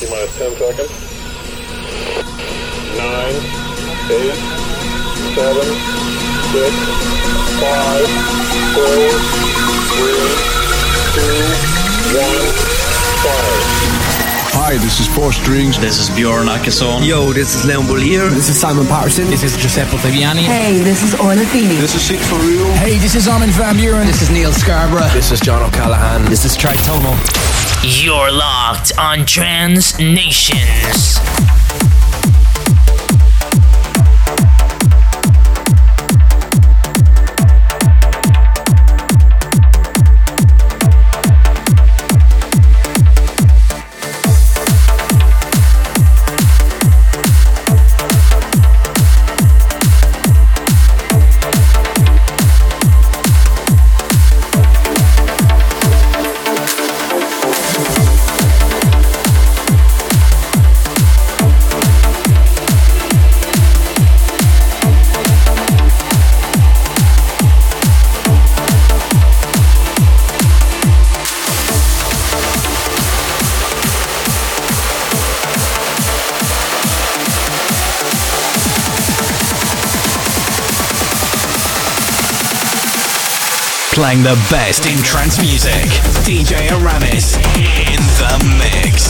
T minus 10 seconds. 9, 8, 7, 6, 5, 4, 3, 2, 1, fire. Hi, this is Four Strings. This is Bjorn Akesson. Yo, this is Leon Bolier. This is Simon Patterson. This is Giuseppe Ottaviani. Hey, this is Orla Feeney. This is Six for Real. Hey, this is Armin van Buuren. This is Neil Scarborough. This is John O'Callaghan. This is Tritomo. You're locked on Trance Nations. Playing the best in trance music. DJ Aramis in the mix.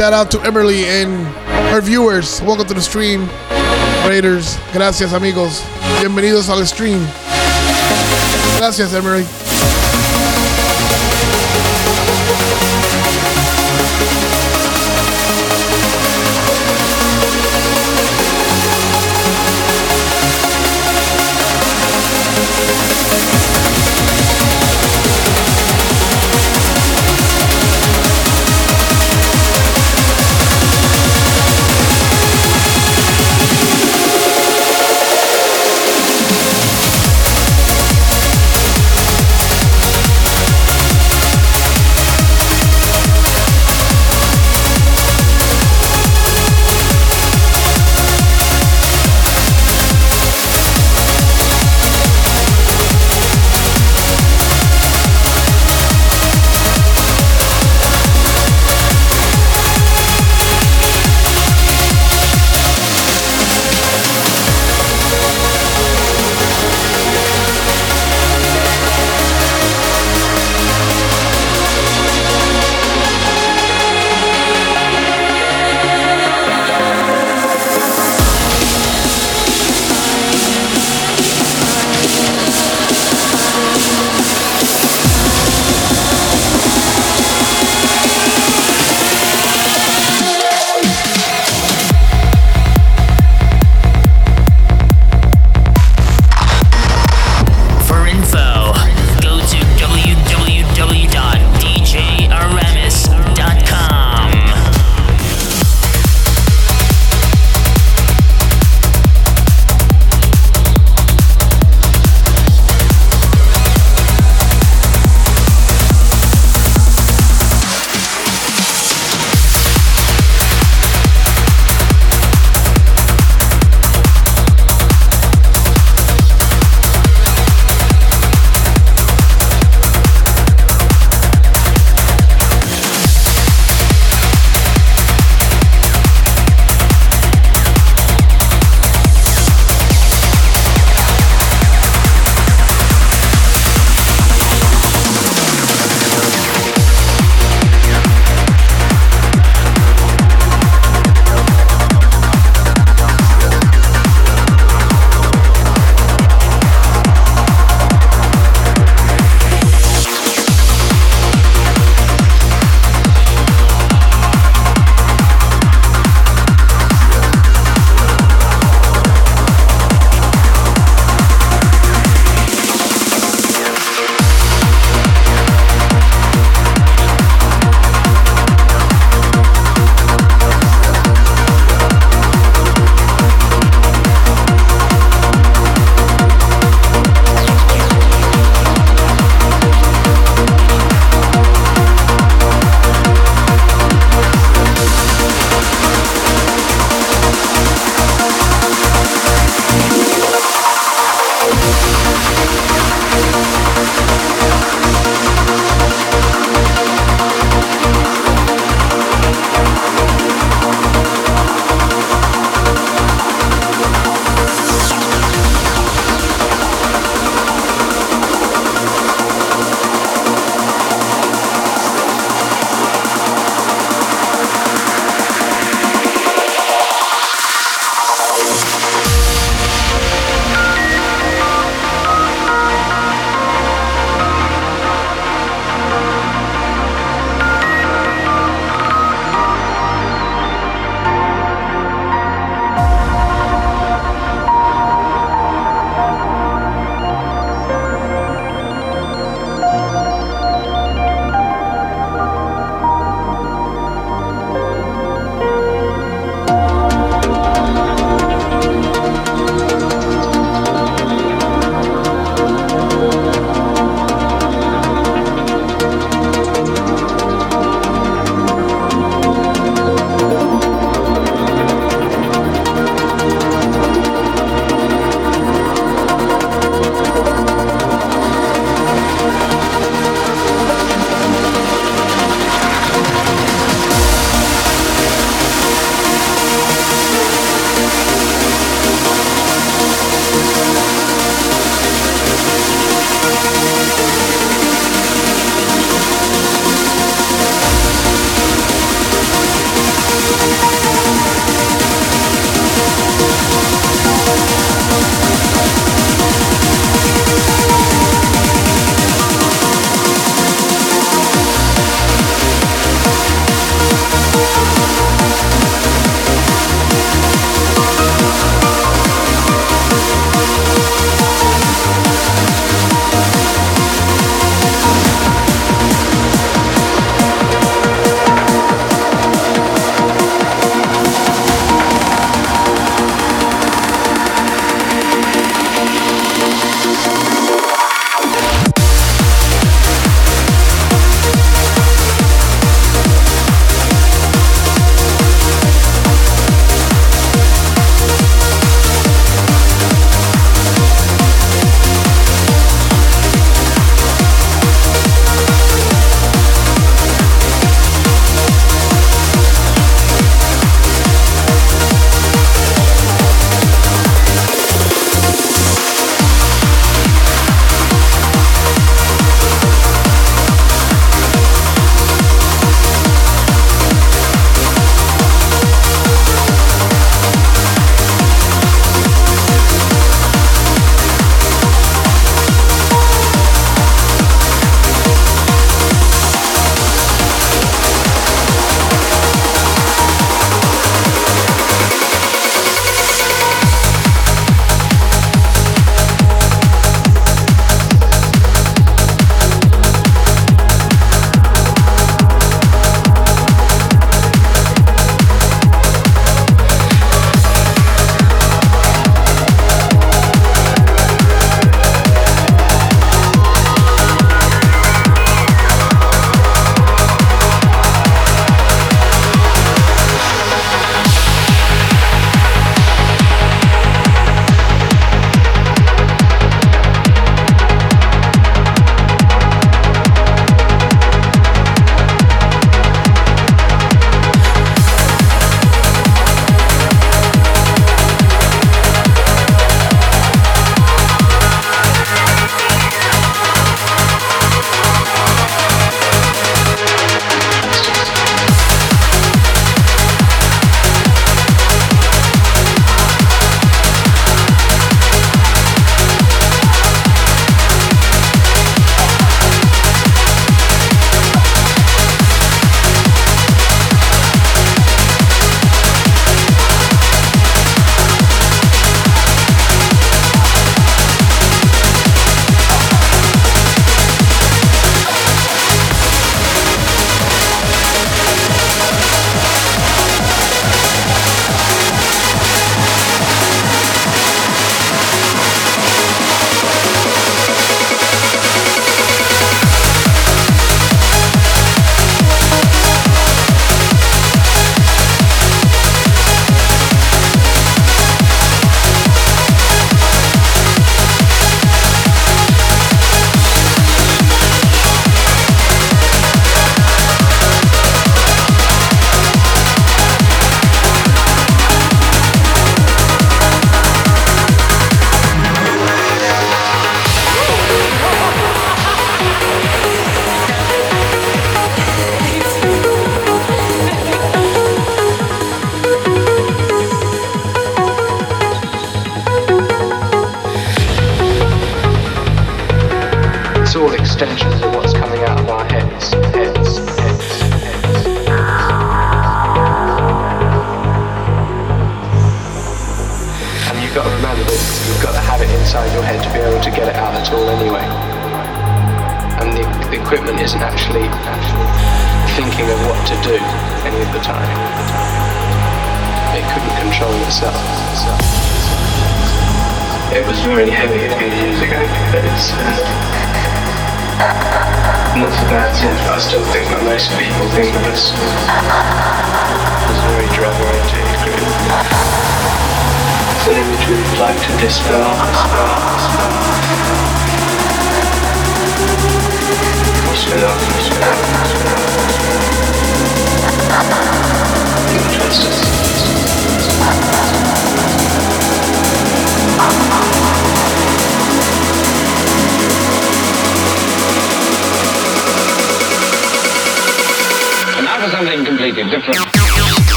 Shout out to Emily and her viewers. Welcome to the stream. Raiders. Gracias, amigos. Bienvenidos al stream. Gracias, Emily.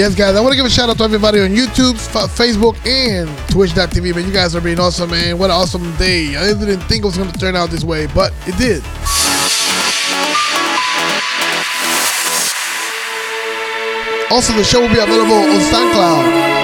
Yes, guys, I want to give a shout out to everybody on YouTube, F- Facebook, and Twitch.tv. Man, you guys are being awesome, man. What an awesome day. I didn't think it was going to turn out this way, but it did. Also, the show will be available on SoundCloud.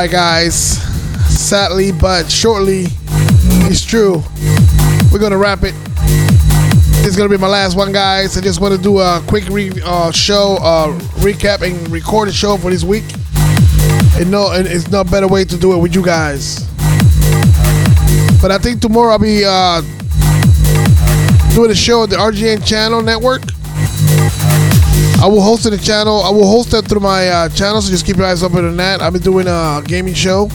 Right, guys. Sadly, but shortly, it's true. We're gonna wrap it. It's gonna be my last one, guys. I just want to do a quick re- uh, show, uh, recap and record a show for this week. And no, and it's no better way to do it with you guys. But I think tomorrow I'll be uh, doing a show at the RGN Channel Network. I will host the channel. I will host that through my uh, channel, so just keep your eyes open on that. I'll be doing a gaming show.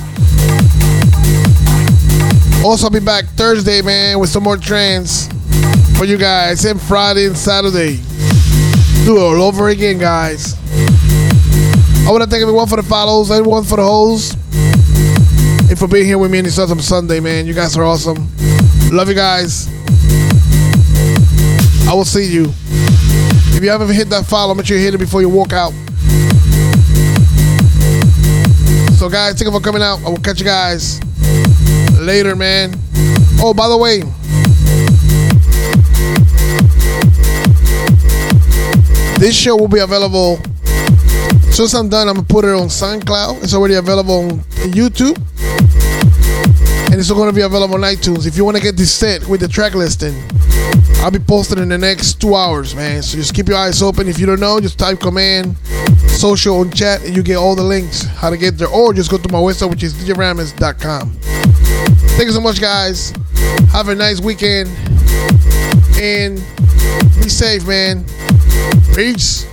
Also, I'll be back Thursday, man, with some more trance for you guys. And Friday and Saturday. Do it all over again, guys. I want to thank everyone for the follows, everyone for the hoes, and for being here with me on this awesome Sunday, man. You guys are awesome. Love you guys. I will see you. If you haven't hit that follow, make sure you hit it before you walk out. So, guys, thank you for coming out. I will catch you guys later, man. Oh, by the way, this show will be available. As soon as I'm done, I'm gonna put it on SoundCloud. It's already available on YouTube. And it's going to be available on iTunes. If you want to get this set with the track listing, I'll be posted in the next two hours, man. So just keep your eyes open. If you don't know, just type command social on chat and you get all the links how to get there. Or just go to my website, which is djaramis.com. Thank you so much, guys. Have a nice weekend. And be safe, man. Peace.